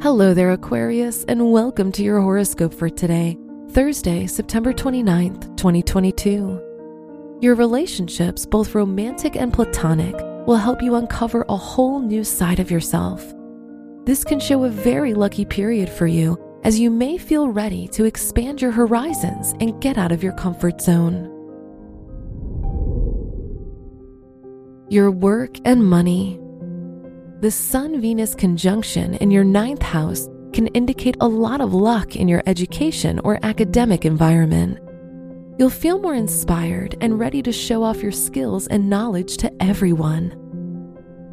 Hello there, Aquarius, and welcome to your horoscope for today, Thursday, September 29th, 2022. Your relationships, both romantic and platonic, will help you uncover a whole new side of yourself. This can show a very lucky period for you as you may feel ready to expand your horizons and get out of your comfort zone. Your work and money. The Sun Venus conjunction in your ninth house can indicate a lot of luck in your education or academic environment. You'll feel more inspired and ready to show off your skills and knowledge to everyone.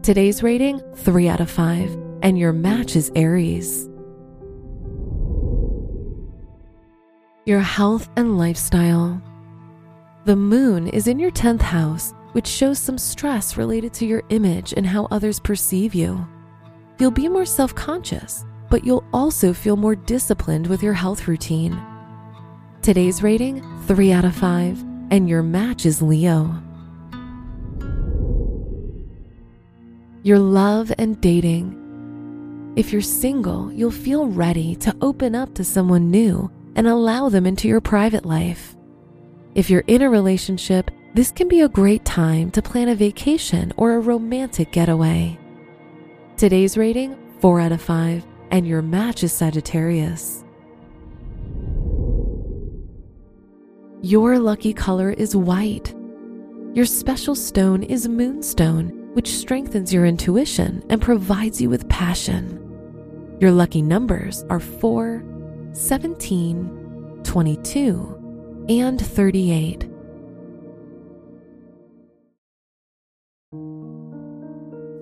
Today's rating 3 out of 5, and your match is Aries. Your health and lifestyle. The moon is in your 10th house, which shows some stress related to your image and how others perceive you. You'll be more self conscious, but you'll also feel more disciplined with your health routine. Today's rating 3 out of 5, and your match is Leo. Your love and dating. If you're single, you'll feel ready to open up to someone new and allow them into your private life. If you're in a relationship, this can be a great time to plan a vacation or a romantic getaway. Today's rating 4 out of 5, and your match is Sagittarius. Your lucky color is white. Your special stone is moonstone, which strengthens your intuition and provides you with passion. Your lucky numbers are 4, 17, 22, and 38.